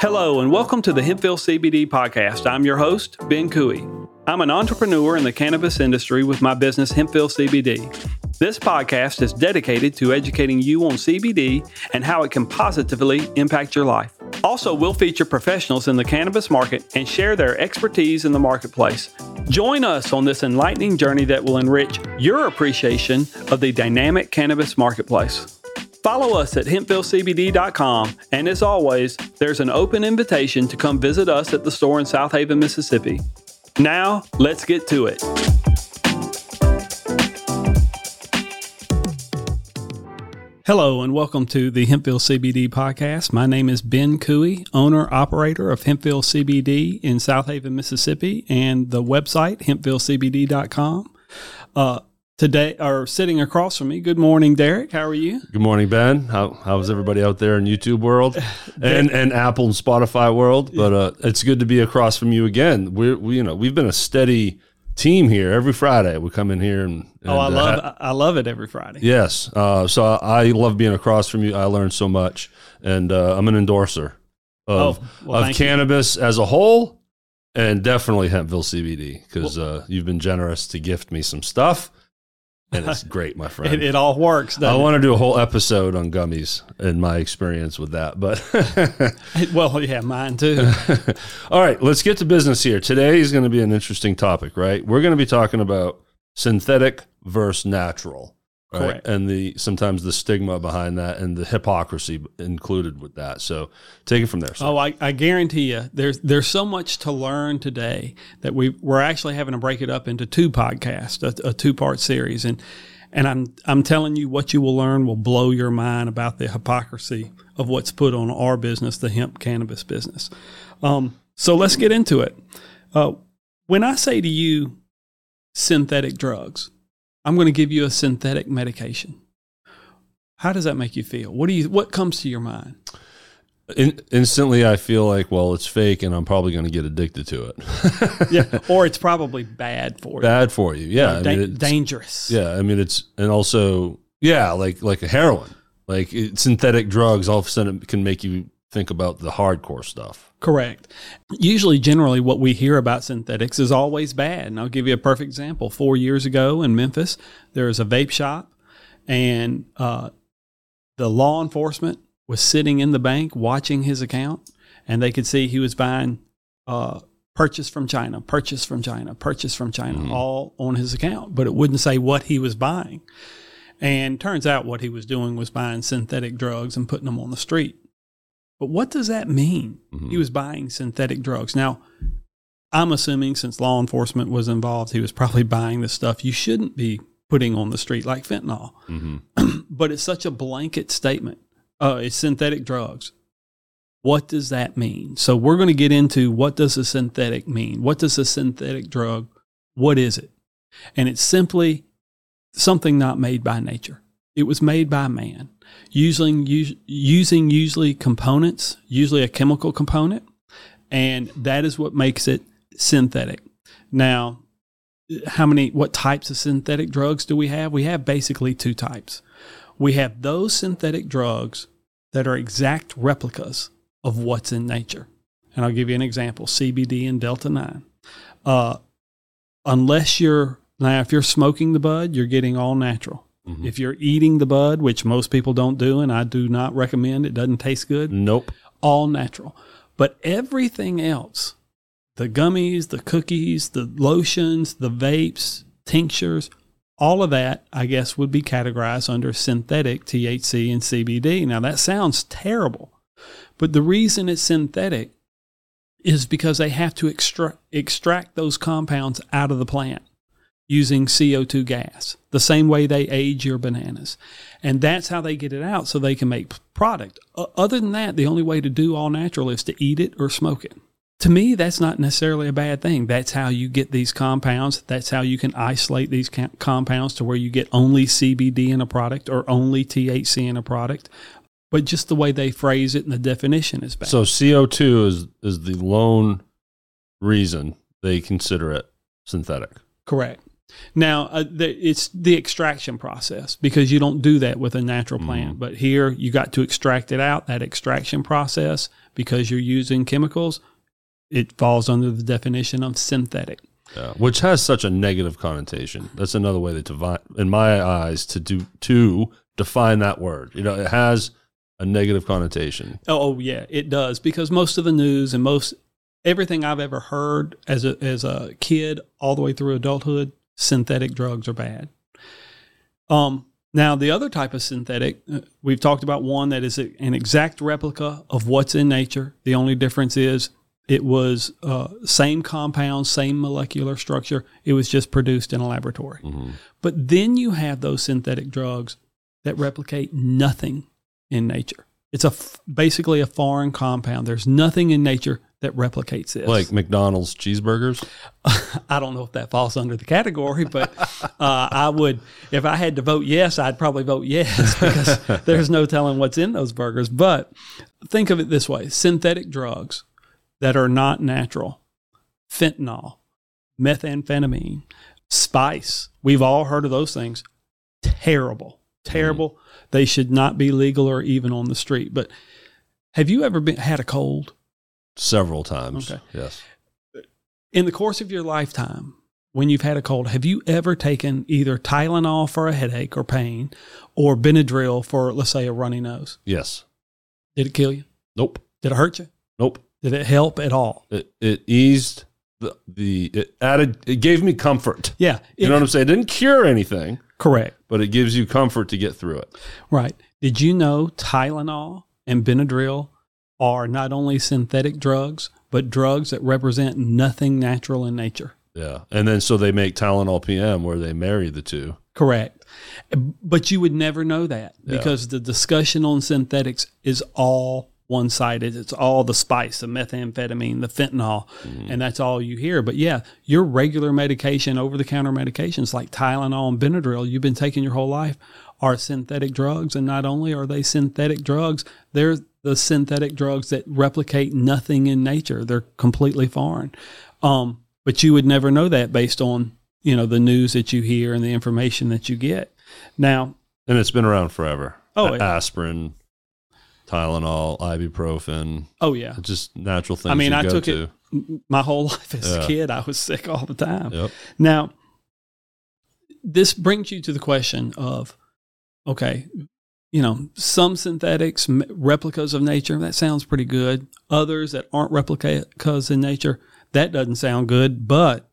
Hello, and welcome to the Hempville CBD podcast. I'm your host, Ben Cooey. I'm an entrepreneur in the cannabis industry with my business, Hempville CBD. This podcast is dedicated to educating you on CBD and how it can positively impact your life. Also, we'll feature professionals in the cannabis market and share their expertise in the marketplace. Join us on this enlightening journey that will enrich your appreciation of the dynamic cannabis marketplace. Follow us at hempvillecbd.com, and as always, there's an open invitation to come visit us at the store in Southaven, Mississippi. Now, let's get to it. Hello, and welcome to the Hempville CBD podcast. My name is Ben Cooey, owner operator of Hempville CBD in Southaven, Mississippi, and the website hempvillecbd.com. Uh, today are sitting across from me. Good morning, Derek. How are you? Good morning, Ben. How how's everybody out there in YouTube world and and Apple and Spotify world? But uh, it's good to be across from you again. We're we, you know we've been a steady team here every Friday. We come in here and, and oh, I uh, love ha- I love it every Friday. yes. Uh, so I, I love being across from you. I learned so much, and uh, I'm an endorser of Oh, well, of thank you. cannabis as a whole, and definitely Hempville CBD because uh, you've been generous to gift me some stuff, and it's great, my friend. It, it all works. I Doesn't want to do a whole episode on gummies and my experience with that. But? Well, yeah, mine too. all right, let's get to business here. Today is going to be an interesting topic, right? We're going to be talking about synthetic versus natural. Right? Correct. And the sometimes the stigma behind that and the hypocrisy included with that. So take it from there. sir. Oh, I, I guarantee you, there's there's so much to learn today that we we're actually having to break it up into two podcasts, a, a two part series, and and I'm I'm telling you, what you will learn will blow your mind about the hypocrisy of what's put on our business, the hemp cannabis business. Um, so let's get into it. Uh, when I say to you, synthetic drugs, I'm going to give you a synthetic medication. How does that make you feel? What do you what comes to your mind? In, instantly, I feel like, well, it's fake, and I'm probably going to get addicted to it. yeah, or it's probably bad for you. Bad for you. Yeah. I mean, dangerous. Yeah, I mean it's and also yeah, like like a heroin, like it, synthetic drugs. All of a sudden, can make you think about the hardcore stuff. Correct. Usually, generally, what we hear about synthetics is always bad. And I'll give you a perfect example. Four years ago in Memphis, there was a vape shop, and uh, the law enforcement was sitting in the bank watching his account, and they could see he was buying uh, purchase from China, purchase from China, purchase from China, all on his account, but it wouldn't say what he was buying. And turns out what he was doing was buying synthetic drugs and putting them on the street. But what does that mean? He was buying synthetic drugs. Now, I'm assuming since law enforcement was involved, he was probably buying the stuff you shouldn't be putting on the street, like fentanyl. but it's such a blanket statement. Uh, it's synthetic drugs. What does that mean? So we're going to get into what does a synthetic mean? What does a synthetic drug? What is it? And it's simply something not made by nature. It was made by man using us- using usually components, usually a chemical component, and that is what makes it synthetic. Now, how many what types of synthetic drugs do we have? We have basically two types. We have those synthetic drugs that are exact replicas of what's in nature. And I'll give you an example CBD and Delta 9. Uh, unless you're, now, if you're smoking the bud, you're getting all natural. Mm-hmm. If you're eating the bud, which most people don't do, and I do not recommend, it doesn't taste good, Nope. all natural. But everything else, the gummies, the cookies, the lotions, the vapes, tinctures, all of that, I guess, would be categorized under synthetic THC and CBD. Now, that sounds terrible, but the reason it's synthetic is because they have to extra- extract those compounds out of the plant using CO2 gas, the same way they age your bananas. And that's how they get it out so they can make product. Other than that, the only way to do all natural is to eat it or smoke it. To me, that's not necessarily a bad thing. That's how you get these compounds. That's how you can isolate these compounds to where you get only CBD in a product or only THC in a product. But just the way they phrase it and the definition is bad. So CO two is is the lone reason they consider it synthetic. Correct. Now, uh, the, it's the extraction process because you don't do that with a natural plant. But here, you got to extract it out. That extraction process, because you're using chemicals, it falls under the definition of synthetic. Yeah, which has such a negative connotation. That's another way that, divine, in my eyes, to do to define that word. You know, it has a negative connotation. Oh, oh, yeah, it does because most of the news and most everything I've ever heard as a as a kid all the way through adulthood, synthetic drugs are bad. Um, now the other type of synthetic, uh, we've talked about one that is an exact replica of what's in nature. The only difference is it was uh, same compound, same molecular structure. It was just produced in a laboratory. But then you have those synthetic drugs that replicate nothing in nature. It's a f- basically a foreign compound. There's nothing in nature that replicates this. Like McDonald's cheeseburgers. I don't know if that falls under the category, but uh, I would, if I had to vote yes, I'd probably vote yes because there's no telling what's in those burgers. But think of it this way synthetic drugs that are not natural, fentanyl, methamphetamine, spice, we've all heard of those things. Terrible, terrible. They should not be legal or even on the street. But have you ever been, had a cold? Several times. Okay. Yes. in the course of your lifetime, when you've had a cold, have you ever taken either Tylenol for a headache or pain or Benadryl for, let's say, a runny nose? Yes. Did it kill you? Nope. Did it hurt you? Nope. Did it help at all? It it eased the the it added it gave me comfort. Yeah. You know what I'm saying? It didn't cure anything, correct. but it gives you comfort to get through it. Right. Did you know Tylenol and Benadryl are not only synthetic drugs, but drugs that represent nothing natural in nature? Yeah. And then so they make Tylenol PM where they marry the two. Correct. But you would never know that Yeah. because the discussion on synthetics is all one sided. It's all the spice, the methamphetamine, the fentanyl, and that's all you hear. But yeah, your regular medication, over the counter medications like Tylenol and Benadryl, you've been taking your whole life, are synthetic drugs. And not only are they synthetic drugs, they're the synthetic drugs that replicate nothing in nature. They're completely foreign. Um, but you would never know that based on you know the news that you hear and the information that you get. Now, And it's been around forever. Oh, aspirin, Tylenol, ibuprofen. oh yeah, just natural things. I mean, I took to. it my whole life as Yeah. a kid. I was sick all the time. Yep. Now, this brings you to the question of, okay, you know, some synthetics, replicas of nature, that sounds pretty good. Others that aren't replicas in nature, that doesn't sound good. But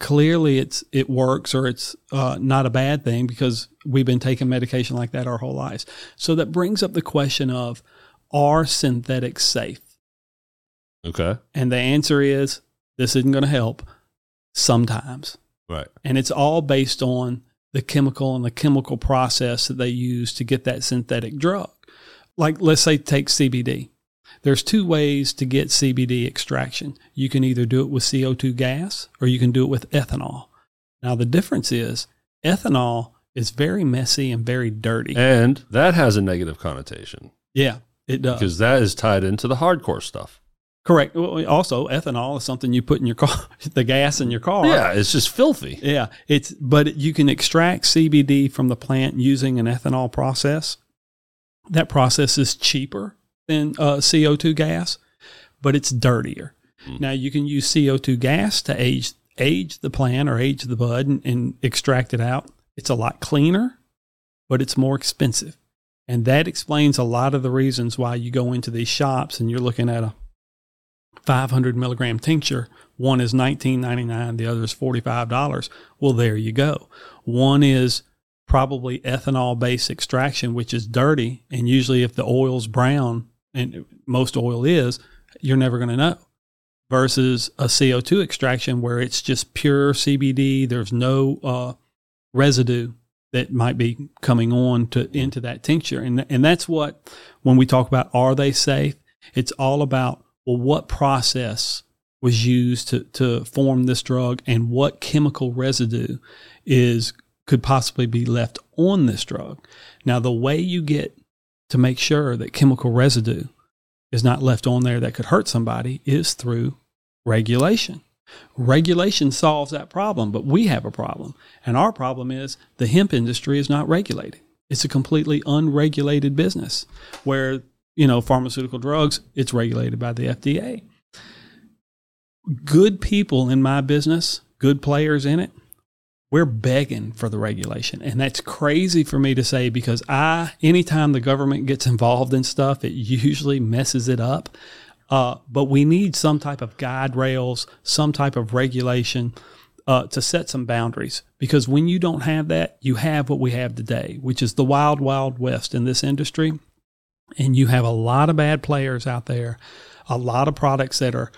clearly, it's it works or it's uh, not a bad thing because we've been taking medication like that our whole lives. So that brings up the question of, are synthetics safe? Okay. And the answer is this isn't going to help sometimes. Right. And it's all based on the chemical and the chemical process that they use to get that synthetic drug. Like, let's say, take CBD. There's two ways to get CBD extraction. You can either do it with CO2 gas or you can do it with ethanol. Now, the difference is ethanol is very messy and very dirty. And that has a negative connotation yeah, it does. because that is tied into the hardcore stuff. Correct. Well, Also, ethanol is something you put in your car, the gas in your car. Yeah, it's just filthy. Yeah, it's but you can extract CBD from the plant using an ethanol process. That process is cheaper than uh, CO2 gas, but it's dirtier. Now you can use CO2 gas to age age the plant or age the bud and, and extract it out. It's a lot cleaner, but it's more expensive, and that explains a lot of the reasons why you go into these shops and you're looking at a 500 milligram tincture. One is 19.99, the other is $45. Well, there you go. One is probably ethanol based extraction, which is dirty, and usually if the oil's brown, and most oil is, you're never going to know. Versus a CO2 extraction where it's just pure CBD. There's no uh, residue that might be coming on to into that tincture, and and that's what when we talk about are they safe? It's all about well, what process was used to, to form this drug and what chemical residue is could possibly be left on this drug. Now, the way you get to make sure that chemical residue is not left on there that could hurt somebody is through regulation. Regulation solves that problem, but we have a problem. And our problem is the hemp industry is not regulated. It's a completely unregulated business where, you know, pharmaceutical drugs, it's regulated by the FDA. Good people in my business, good players in it, we're begging for the regulation. And that's crazy for me to say because I, anytime the government gets involved in stuff, it usually messes it up. Uh, but we need some type of guide rails, some type of regulation uh, to set some boundaries. Because when you don't have that, you have what we have today, which is the wild, wild west in this industry. And you have a lot of bad players out there, a lot of products that are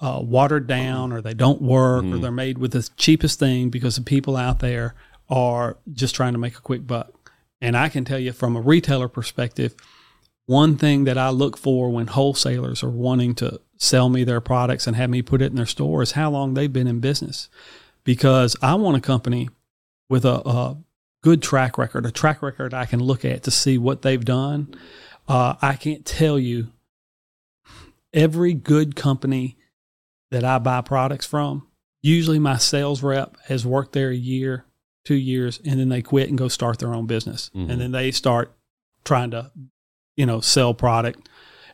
uh, watered down or they don't work mm. or they're made with the cheapest thing because the people out there are just trying to make a quick buck. And I can tell you from a retailer perspective, one thing that I look for when wholesalers are wanting to sell me their products and have me put it in their store is how long they've been in business. Because I want a company with a, a good track record, a track record I can look at to see what they've done. Uh, I can't tell you every good company that I buy products from, usually my sales rep has worked there a year, two years, and then they quit and go start their own business. Mm-hmm. And then they start trying to, you know, sell product.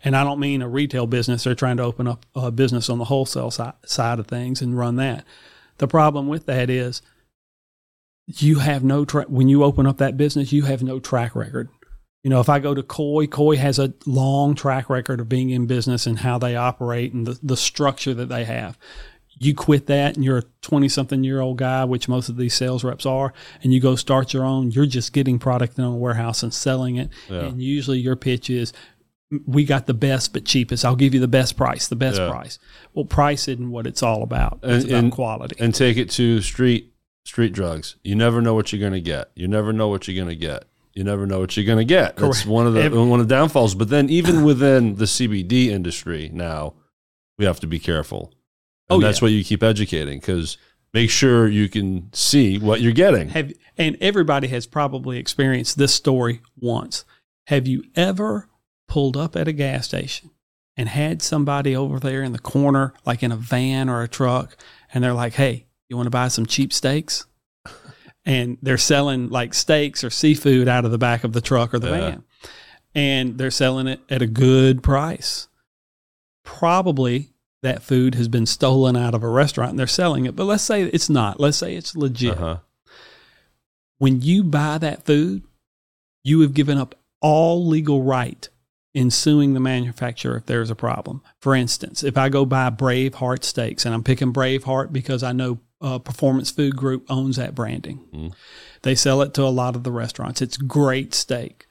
And I don't mean a retail business. They're trying to open up a business on the wholesale side, side of things and run that. The problem with that is you have no tra- when you open up that business, you have no track record. You know, if I go to Koi, Koi has a long track record of being in business and how they operate and the, the structure that they have. You quit that and you're a 20 something year old guy, which most of these sales reps are, and you go start your own, you're just getting product in a warehouse and selling it. Yeah. And usually your pitch is, we got the best but cheapest. I'll give you the best price, the best yeah. price. Well, price isn't what it's all about. It's and, about and, quality. And take it to street street drugs. You never know what you're going to get. You never know what you're going to get you never know what you're going to get. Correct. That's one of the one of the downfalls. But then even within the CBD industry now, we have to be careful. And oh, that's yeah. why you keep educating because make sure you can see what you're getting. Have, and everybody has probably experienced this story once. Have you ever pulled up at a gas station and had somebody over there in the corner, like in a van or a truck, and they're like, "Hey, you want to buy some cheap steaks?" And they're selling like steaks or seafood out of the back of the truck or the yeah. van. And they're selling it at a good price. Probably that food has been stolen out of a restaurant and they're selling it, but let's say it's not. Let's say it's legit. Uh-huh. When you buy that food, you have given up all legal right in suing the manufacturer if there's a problem. For instance, if I go buy Braveheart steaks and I'm picking Braveheart because I know uh, Performance Food Group owns that branding. Mm. They sell it to a lot of the restaurants. It's great steak.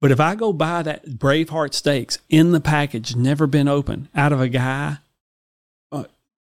But if I go buy that Braveheart steaks in the package, never been open, out of a guy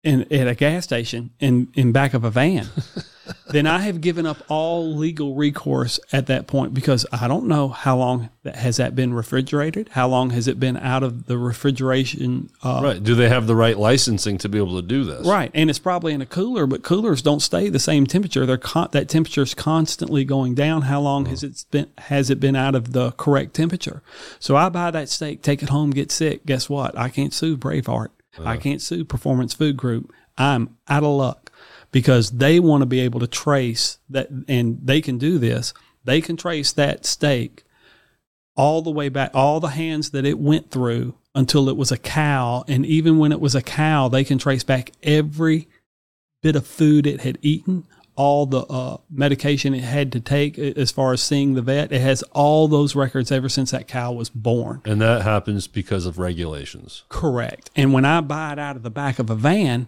in, at a gas station in, in back of a van, then I have given up all legal recourse at that point because I don't know how long that has that been refrigerated. How long has it been out of the refrigeration? Uh, right. Do they have the right licensing to be able to do this? Right. And it's probably in a cooler, but coolers don't stay the same temperature. They're con- that temperature is constantly going down. How long has it been? Has it been out of the correct temperature? So I buy that steak, take it home, get sick. Guess what? I can't sue Braveheart. Uh. I can't sue Performance Food Group. I'm out of luck because they want to be able to trace that, and they can do this. They can trace that steak all the way back, all the hands that it went through until it was a cow. And even when it was a cow, they can trace back every bit of food it had eaten, all the uh, medication it had to take as far as seeing the vet. It has all those records ever since that cow was born. And that happens because of regulations. Correct. And when I buy it out of the back of a van,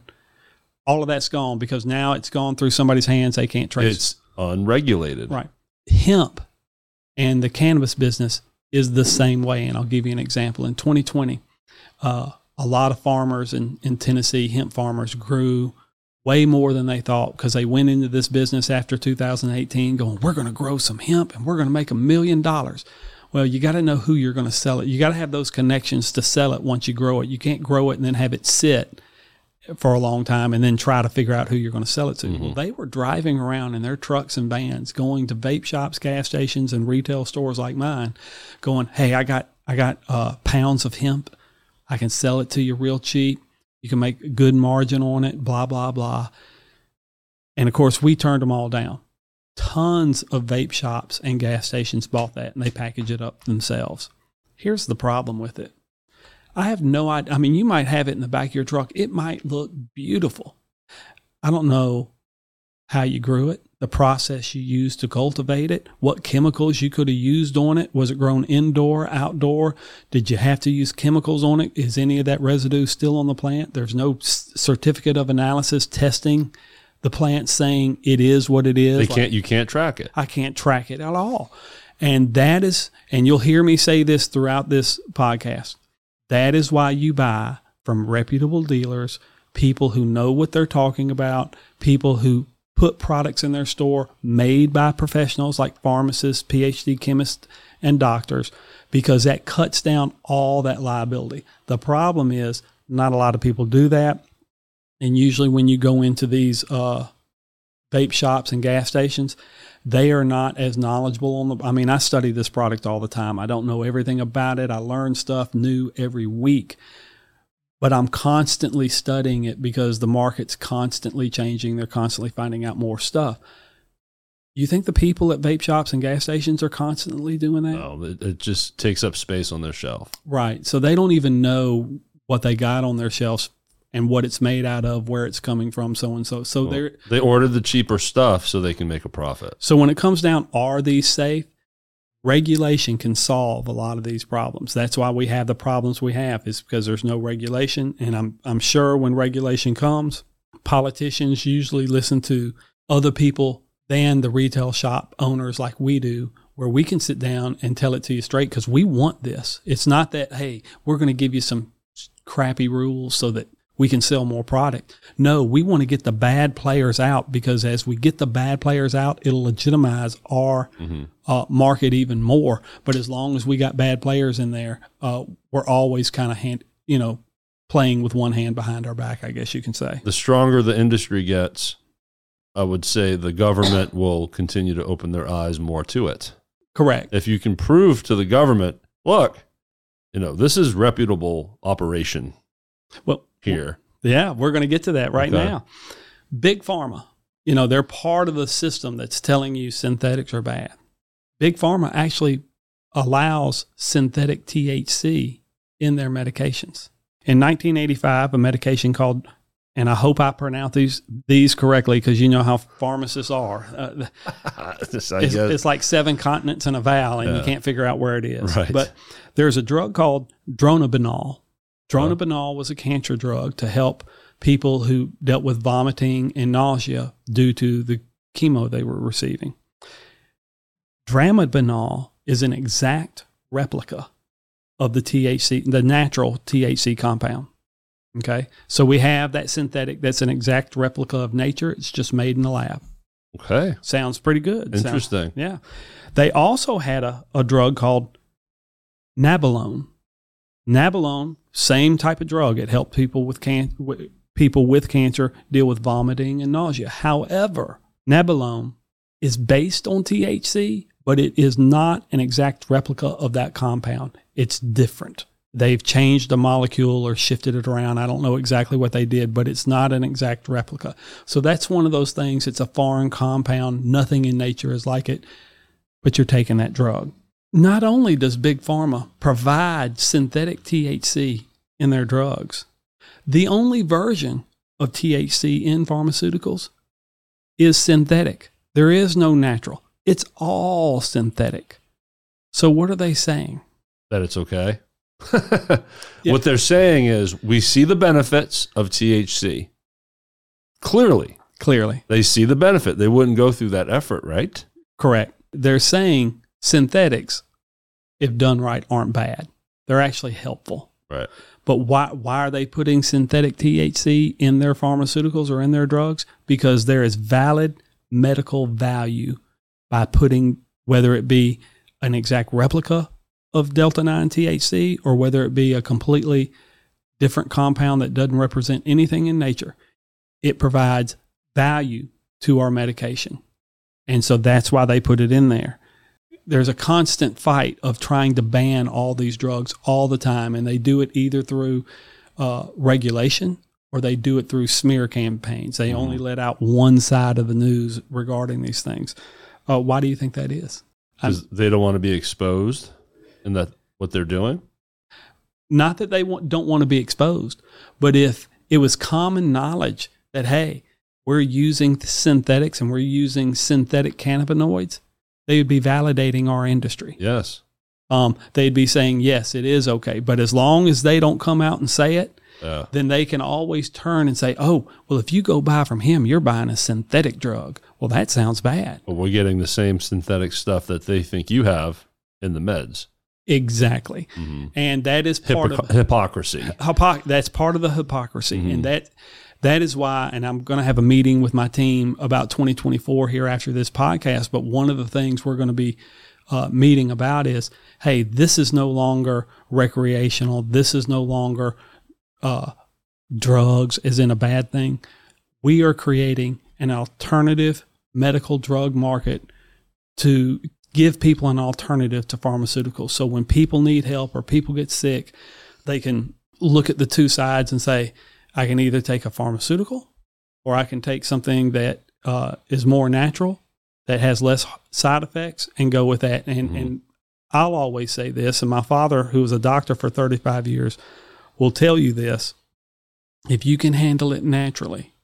all of that's gone because now it's gone through somebody's hands. They can't trace. It's unregulated. Right. Hemp and the cannabis business is the same way. And I'll give you an example. In 2020, uh, a lot of farmers in, in Tennessee, hemp farmers, grew way more than they thought because they went into this business after 2018 going, we're going to grow some hemp and we're going to make a million dollars. Well, you got to know who you're going to sell it. You got to have those connections to sell it once you grow it. You can't grow it and then have it sit for a long time and then try to figure out who you're going to sell it to. Mm-hmm. Well, they were driving around in their trucks and vans, going to vape shops, gas stations, and retail stores like mine, going, "Hey, I got I got uh, pounds of hemp. I can sell it to you real cheap. You can make a good margin on it, blah, blah, blah. And of course, we turned them all down. Tons of vape shops and gas stations bought that and they package it up themselves. Here's the problem with it I have no idea. I mean, you might have it in the back of your truck, it might look beautiful. I don't know how you grew it, the process you used to cultivate it, what chemicals you could have used on it. Was it grown indoor, outdoor? Did you have to use chemicals on it? Is any of that residue still on the plant? There's no certificate of analysis testing the plant saying it is what it is. They can't. Like, you can't track it. I can't track it at all. And that is, and you'll hear me say this throughout this podcast. That is why you buy from reputable dealers, people who know what they're talking about, people who put products in their store made by professionals like pharmacists, PhD chemists, and doctors because that cuts down all that liability. The problem is not a lot of people do that. And usually, when you go into these uh, vape shops and gas stations, they are not as knowledgeable on the. I mean, I study this product all the time. I don't know everything about it. I learn stuff new every week but I'm constantly studying it because the market's constantly changing. They're constantly finding out more stuff. You think the people at vape shops and gas stations are constantly doing that? No, it, it just takes up space on their shelf. Right. So they don't even know what they got on their shelves and what it's made out of, where it's coming from, so and so. So well, they they order the cheaper stuff so they can make a profit. So when it comes down, are these safe? Regulation can solve a lot of these problems. That's why we have the problems we have is because there's no regulation. And I'm, I'm sure when regulation comes, politicians usually listen to other people than the retail shop owners like we do, where we can sit down and tell it to you straight because we want this. It's not that, hey, we're going to give you some crappy rules so that we can sell more product. No, we want to get the bad players out because as we get the bad players out, it'll legitimize our mm-hmm. uh, market even more. But as long as we got bad players in there, uh, we're always kind of hand, you know, playing with one hand behind our back. I guess you can say. The stronger the industry gets, I would say the government will continue to open their eyes more to it. Correct. If you can prove to the government, look, you know, this is reputable operation. Well, here. Yeah, we're going to get to that right okay. now. Big Pharma, you know, they're part of the system that's telling you synthetics are bad. Big Pharma actually allows synthetic THC in their medications. In 1985, a medication called, and I hope I pronounce these these correctly because you know how pharmacists are. Uh, it's, it's, like seven continents in a vowel, and yeah. you can't figure out where it is. Right. But there's a drug called dronabinol Dronabinol was a cancer drug to help people who dealt with vomiting and nausea due to the chemo they were receiving. Dronabinol is an exact replica of the THC, the natural THC compound. Okay. So we have that synthetic that's an exact replica of nature. It's just made in the lab. Okay. Sounds pretty good. Interesting. Sounds, yeah. They also had a, a drug called Nabilone. Nabilone, same type of drug. It helped people with can- people with cancer deal with vomiting and nausea. However, Nabilone is based on THC, but it is not an exact replica of that compound. It's different. They've changed the molecule or shifted it around. I don't know exactly what they did, but it's not an exact replica. So that's one of those things. It's a foreign compound. Nothing in nature is like it, but you're taking that drug. Not only does Big Pharma provide synthetic THC in their drugs, the only version of THC in pharmaceuticals is synthetic. There is no natural, it's all synthetic. So, what are they saying? That it's okay. yeah. What they're saying is we see the benefits of THC. Clearly. Clearly. They see the benefit. They wouldn't go through that effort, right? Correct. They're saying synthetics, if done right, aren't bad. They're actually helpful. Right. But why why are they putting synthetic THC in their pharmaceuticals or in their drugs? Because there is valid medical value by putting whether it be an exact replica of delta 9 THC or whether it be a completely different compound that doesn't represent anything in nature. It provides value to our medication. And so that's why they put it in there there's a constant fight of trying to ban all these drugs all the time, and they do it either through uh, regulation or they do it through smear campaigns. They only let out one side of the news regarding these things. Uh, why do you think that is? because they don't want to be exposed in that what they're doing. Not that they want, don't want to be exposed, but if it was common knowledge that, hey, we're using synthetics and we're using synthetic cannabinoids, they would be validating our industry. Yes. Um, they'd be saying, yes, it is okay. But as long as they don't come out and say it, Yeah. then they can always turn and say, oh, well, if you go buy from him, you're buying a synthetic drug. Well, that sounds bad. But we're getting the same synthetic stuff that they think you have in the meds. Exactly. Mm-hmm. And that is part Hypoc- of hypocrisy. hypoc- that's part of the hypocrisy Mhm. and that that is why and i'm going to have a meeting with my team about 2024 here after this podcast but one of the things we're going to be uh, meeting about is hey this is no longer recreational. This is no longer uh, drugs as in a bad thing. We are creating an alternative medical drug market to give people an alternative to pharmaceuticals. So when people need help or people get sick they can look at the two sides and say, I can either take a pharmaceutical or I can take something that uh, is more natural, that has less side effects, and go with that. And, Mhm. and I'll always say this, and my father, who was a doctor for 35 years, will tell you this if you can handle it naturally,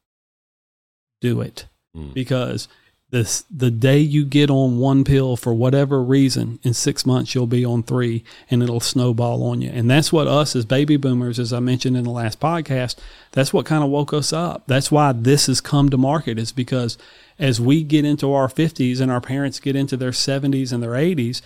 do it Mm. because this the day you get on one pill for whatever reason in six months you'll be on three and it'll snowball on you and that's what us as baby boomers as i mentioned in the last podcast that's what kind of woke us up that's why this has come to market is because as we get into our 50s and our parents get into their 70s and their 80s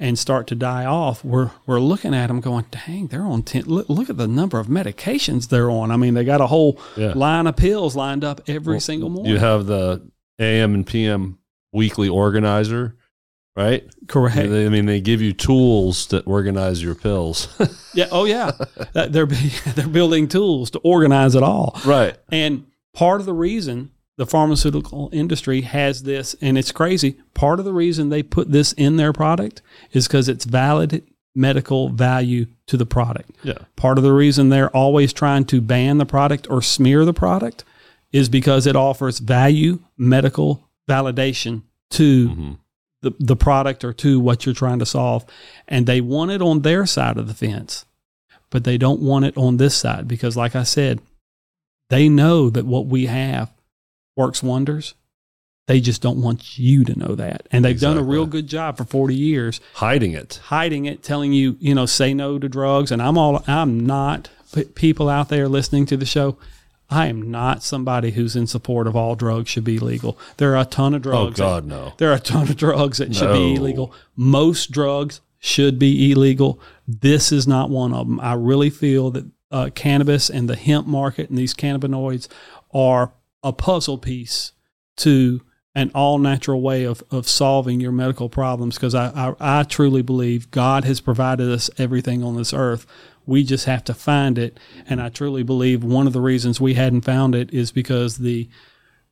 and start to die off, we're we're looking at them going, dang, they're on ten. Look, look at the number of medications they're on. I mean, they got a whole Yeah. line of pills lined up every Well, single morning. You have the AM and PM weekly organizer, right? Correct. They- I mean, they give you tools to organize your pills. Yeah. Oh, yeah. They're they're building tools to organize it all. right. And part of the reason the pharmaceutical industry has this, and it's crazy. Part of the reason they put this in their product is because it's valid medical value to the product. Yeah. Part of the reason they're always trying to ban the product or smear the product is because it offers value medical validation to Mhm. the, the product or to what you're trying to solve. And they want it on their side of the fence, but they don't want it on this side because, like I said, they know that what we have works wonders. They just don't want you to know that. And they've done a real good job for 40 years Hiding it. hiding it, telling you, you know, say no to drugs. And I'm all, I'm not, people out there listening to the show, I am not somebody who's in support of all drugs should be legal. There are a ton of Oh, drugs. that- God, no. there are a ton of drugs that should be illegal. Most drugs should be illegal. This is not one of them. I really feel that uh, cannabis and the hemp market and these cannabinoids are a puzzle piece to an all natural way of, of solving your medical problems because I, I, I truly believe God has provided us everything on this earth. We just have to find it. And I truly believe one of the reasons we hadn't found it is because the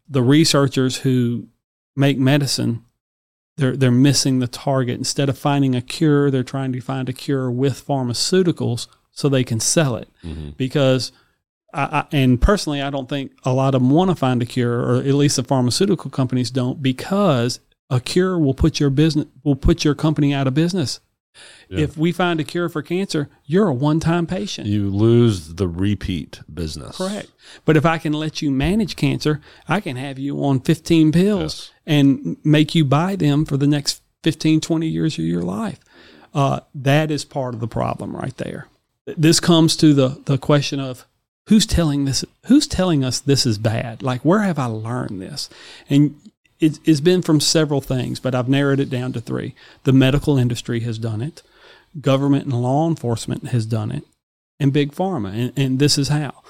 the researchers who make medicine they're they're missing the target. Instead of finding a cure, they're trying to find a cure with pharmaceuticals so they can sell it. Mhm. Because I, I, and personally, I don't think a lot of them want to find a cure, or at least the pharmaceutical companies don't, because a cure will put your business will put your company out of business. Yeah. If we find a cure for cancer, you're a one time patient. You lose the repeat business. Correct. But if I can let you manage cancer, I can have you on 15 pills Yes. and make you buy them for the next 15, 20 years of your life. Uh, that is part of the problem right there. This comes to the, the question of who's telling this, who's telling us this is bad? Like, where have I learned this? And it, it's been from several things, but I've narrowed it down to three. The medical industry has done it. Government and law enforcement has done it and big pharma. And, and this is how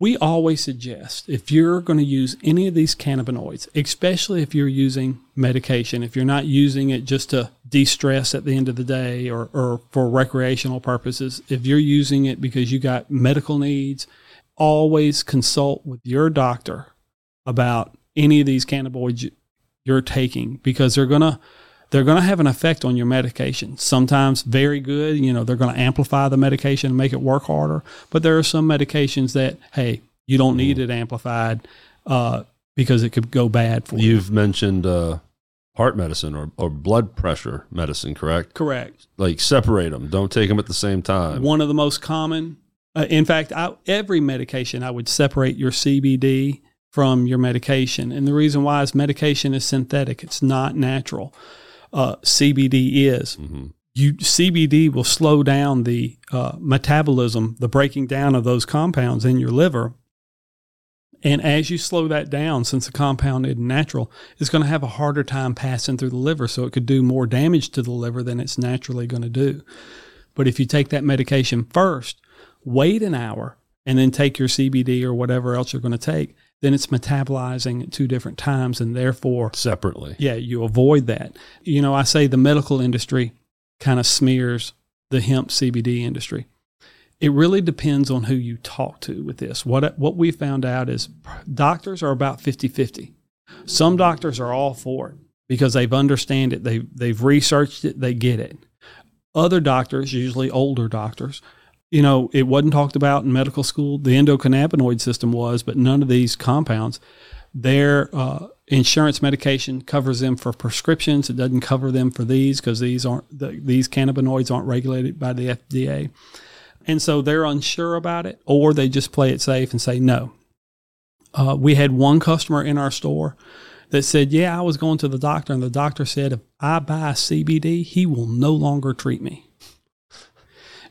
we always suggest if you're going to use any of these cannabinoids, especially if you're using medication, if you're not using it just to de stress at the end of the day or, or for recreational purposes, if you're using it because you got medical needs, always consult with your doctor about any of these cannabinoids you're taking because they're going to they're going to have an effect on your medication. Sometimes very good, you know, they're going to amplify the medication and make it work harder. But there are some medications that, hey, you don't need it amplified uh, because it could go bad for you. You've mentioned uh, heart medicine or, or blood pressure medicine, correct? Correct. Like separate them. Don't take them at the same time. One of the most common, uh, in fact, I, every medication, I would separate your CBD from your medication. And the reason why is medication is synthetic, it's not natural. Uh, CBD is. hmm You CBD will slow down the uh, metabolism, the breaking down of those compounds in your liver. And as you slow that down, since the compound is natural, it's going to have a harder time passing through the liver. So it could do more damage to the liver than it's naturally going to do. But if you take that medication first, wait an hour, and then take your CBD or whatever else you're going to take, then it's metabolizing at two different times. And therefore, Separately. yeah, you avoid that. You know, I say the medical industry kind of smears the hemp CBD industry. It really depends on who you talk to with this. What what we found out is doctors are about 50-50. Some doctors are all for it because they've understand it, they they've researched it, they get it. Other doctors, usually older doctors, you know, it wasn't talked about in medical school. The endocannabinoid system was, but none of these compounds. Their uh, insurance medication covers them for prescriptions. It doesn't cover them for these because these aren't the, these cannabinoids aren't regulated by the FDA, and so they're unsure about it, or they just play it safe and say no. Uh, we had one customer in our store that said, "Yeah, I was going to the doctor, and the doctor said if I buy CBD, he will no longer treat me."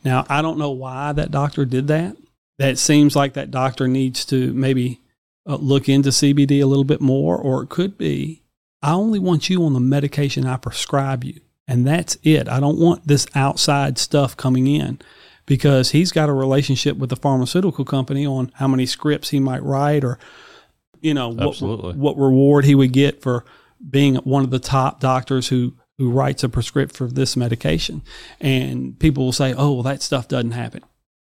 Now, I don't know why that doctor did that. That seems like that doctor needs to maybe uh, look into CBD a little bit more, or it could be, I only want you on the medication I prescribe you. And that's it. I don't want this outside stuff coming in because he's got a relationship with the pharmaceutical company on how many scripts he might write or, you know, what, what reward he would get for being one of the top doctors who who writes a prescript for this medication. And people will say, "Oh, well, that stuff doesn't happen."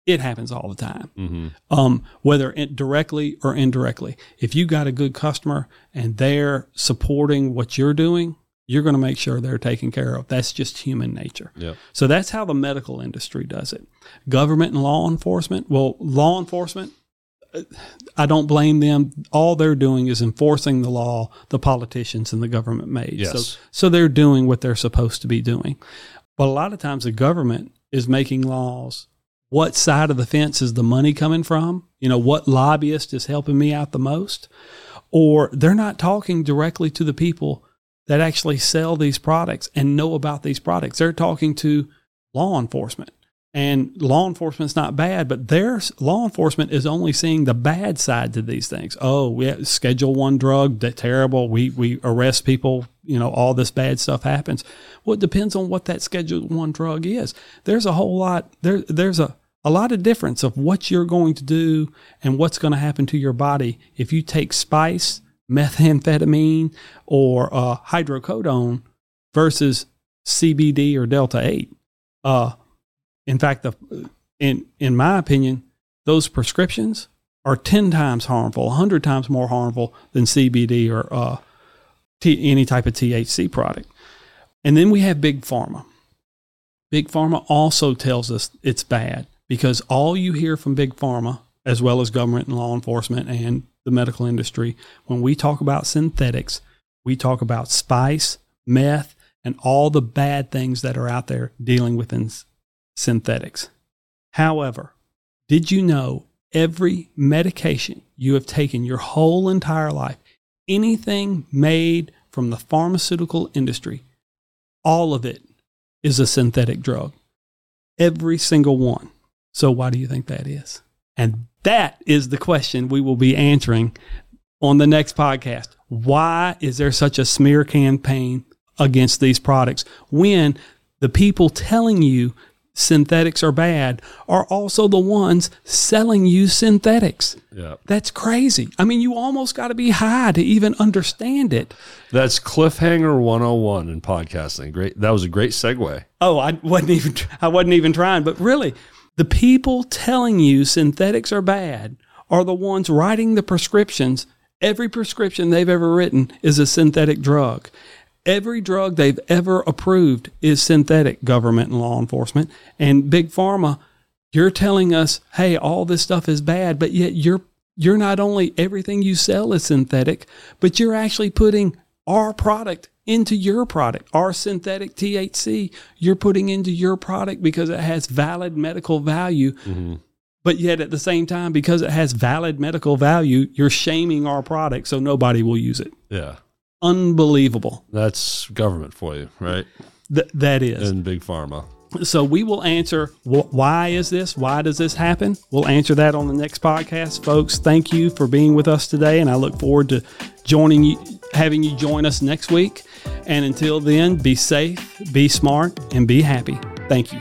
It happens all the time, hmm um, whether it directly or indirectly. If you got a good customer and they're supporting what you're doing, you're going to make sure they're taken care of. That's just human nature. Yep. So that's how the medical industry does it. Government and law enforcement. Well, law enforcement, I don't blame them. All they're doing is enforcing the law the politicians and the government made. Yes. So, so they're doing what they're supposed to be doing. But a lot of times the government is making laws. What side of the fence is the money coming from? You know, what lobbyist is helping me out the most? Or they're not talking directly to the people that actually sell these products and know about these products. They're talking to law enforcement. And law enforcement's not bad, but their law enforcement is only seeing the bad side to these things. Oh, we schedule one drug, that terrible. We we arrest people, you know, all this bad stuff happens. Well, it depends on what that schedule one drug is. There's a whole lot there there's a a lot of difference of what you're going to do and what's going to happen to your body if you take spice, methamphetamine, or uh, hydrocodone versus CBD or Delta 8. Uh, in fact, the, in, in my opinion, those prescriptions are 10 times harmful, 100 times more harmful than CBD or uh, T, any type of THC product. And then we have Big Pharma. Big Pharma also tells us it's bad because all you hear from Big Pharma, as well as government and law enforcement and the medical industry, when we talk about synthetics, we talk about spice, meth, and all the bad things that are out there dealing with synthetics. However, did you know every medication you have taken your whole entire life, anything made from the pharmaceutical industry, all of it is a synthetic drug? Every single one. So, why do you think that is? And that is the question we will be answering on the next podcast. Why is there such a smear campaign against these products when the people telling you synthetics are bad are also the ones selling you synthetics? Yeah. That's crazy. I mean, you almost got to be high to even understand it. That's cliffhanger 101 in podcasting. Great. That was a great segue. Oh, I wasn't even I wasn't even trying, but really, the people telling you synthetics are bad are the ones writing the prescriptions. Every prescription they've ever written is a synthetic drug. Every drug they've ever approved is synthetic, government and law enforcement. And Big Pharma, you're telling us, hey, all this stuff is bad, but yet you're you're not only everything you sell is synthetic, but you're actually putting our product into your product. Our synthetic THC, you're putting into your product because it has valid medical value. Mm-hmm. But yet at the same time, because it has valid medical value, you're shaming our product so nobody will use it. Yeah. Unbelievable. That's government for you, right? Th- that is. And big pharma. So we will answer wh- why is this? Why does this happen? We'll answer that on the next podcast, folks. Thank you for being with us today, and I look forward to joining you, having you join us next week. And until then, be safe, be smart, and be happy. Thank you.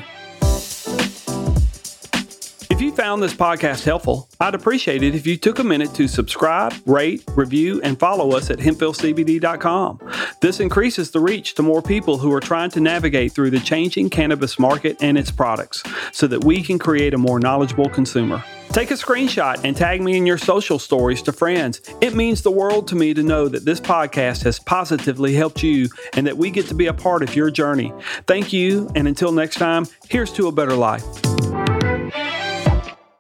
If you found this podcast helpful, I'd appreciate it if you took a minute to subscribe, rate, review, and follow us at hempvillecbd.com. This increases the reach to more people who are trying to navigate through the changing cannabis market and its products so that we can create a more knowledgeable consumer. Take a screenshot and tag me in your social stories to friends. It means the world to me to know that this podcast has positively helped you and that we get to be a part of your journey. Thank you, and until next time, here's to a better life.